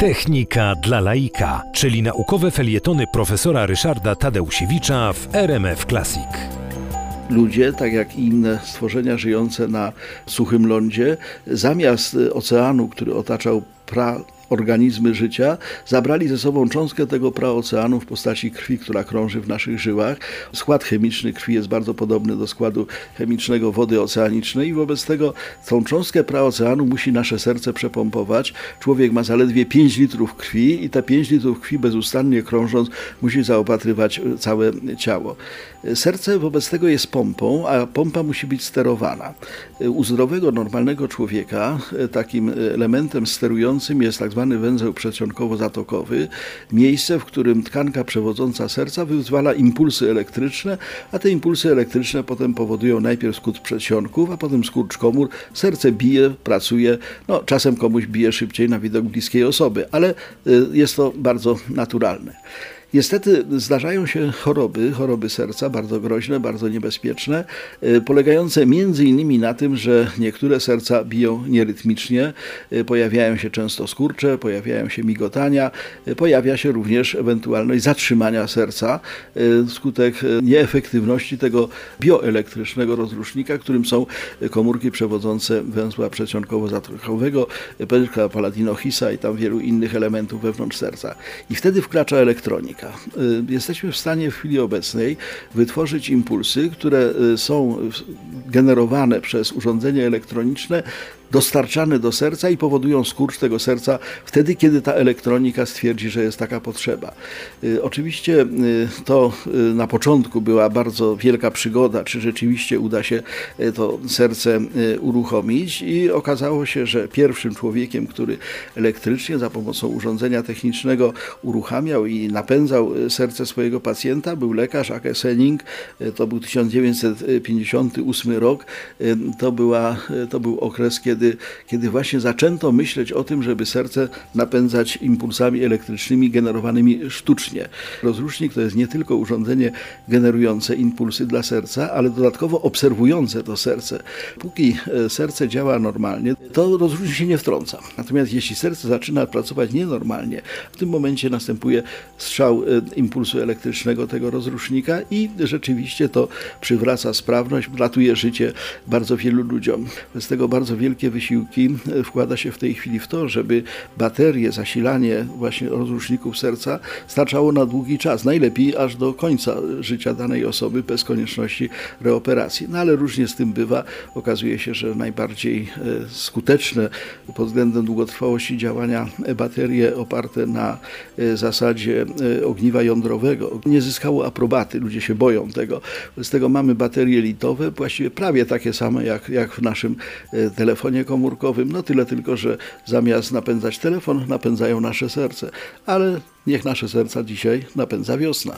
Technika dla laika, czyli naukowe felietony profesora Ryszarda Tadeusiewicza w RMF Classic. Ludzie, tak jak i inne stworzenia żyjące na suchym lądzie, zamiast oceanu, który otaczał pra organizmy życia, zabrali ze sobą cząstkę tego praoceanu w postaci krwi, która krąży w naszych żyłach. Skład chemiczny krwi jest bardzo podobny do składu chemicznego wody oceanicznej i wobec tego tą cząstkę praoceanu musi nasze serce przepompować. Człowiek ma zaledwie 5 litrów krwi i te 5 litrów krwi bezustannie krążąc musi zaopatrywać całe ciało. Serce wobec tego jest pompą, a pompa musi być sterowana. U zdrowego, normalnego człowieka takim elementem sterującym jest tak węzeł przedsionkowo-zatokowy, miejsce, w którym tkanka przewodząca serca wyzwala impulsy elektryczne, a te impulsy elektryczne potem powodują najpierw skurcz przedsionków, a potem skurcz komór. Serce bije, pracuje, no czasem komuś bije szybciej na widok bliskiej osoby, ale y, jest to bardzo naturalne. Niestety zdarzają się choroby, choroby serca, bardzo groźne, bardzo niebezpieczne, y, polegające między innymi na tym, że niektóre serca biją nierytmicznie, y, pojawiają się często skurcze, pojawiają się migotania, y, pojawia się również ewentualność zatrzymania serca wskutek nieefektywności tego bioelektrycznego rozrusznika, którym są komórki przewodzące węzła przedsionkowo-zatrokowego, pęczka palatinochisa i tam wielu innych elementów wewnątrz serca. I wtedy wkracza elektronika. Y, jesteśmy w stanie w chwili obecnej wytworzyć impulsy, które y, są generowane przez urządzenie elektroniczne dostarczane do serca i powodują skurcz tego serca wtedy, kiedy ta elektronika stwierdzi, że jest taka potrzeba. Y, oczywiście to na początku była bardzo wielka przygoda, czy rzeczywiście uda się to serce uruchomić i okazało się, że pierwszym człowiekiem, który elektrycznie za pomocą urządzenia technicznego uruchamiał i napędzał serce swojego pacjenta był lekarz Ake Senning. To był 1958 rok. To, była, to był okres, kiedy kiedy, właśnie zaczęto myśleć o tym, żeby serce napędzać impulsami elektrycznymi generowanymi sztucznie. Rozrusznik to jest nie tylko urządzenie generujące impulsy dla serca, ale dodatkowo obserwujące to serce. Póki e, serce działa normalnie, to rozrusznik się nie wtrąca. Natomiast jeśli serce zaczyna pracować nienormalnie, w tym momencie następuje strzał e, impulsu elektrycznego tego rozrusznika i rzeczywiście to przywraca sprawność, ratuje życie bardzo wielu ludziom. Z tego bardzo wielkie wysiłki e, wkłada się w tej chwili w to, żeby baterie, zasilanie właśnie rozruszników serca starczało na długi czas, najlepiej aż do końca życia danej osoby bez konieczności reoperacji. No ale różnie z tym bywa. Okazuje się, że najbardziej e, skuteczne pod względem długotrwałości działania baterie oparte na zasadzie ogniwa jądrowego nie zyskało aprobaty. Ludzie się boją tego. Z tego mamy baterie litowe, właściwie prawie takie same jak, jak w naszym telefonie telefonie komórkowym. No tyle tylko, że zamiast napędzać telefon, napędzają nasze serce. Ale niech nasze serca dzisiaj napędza wiosna.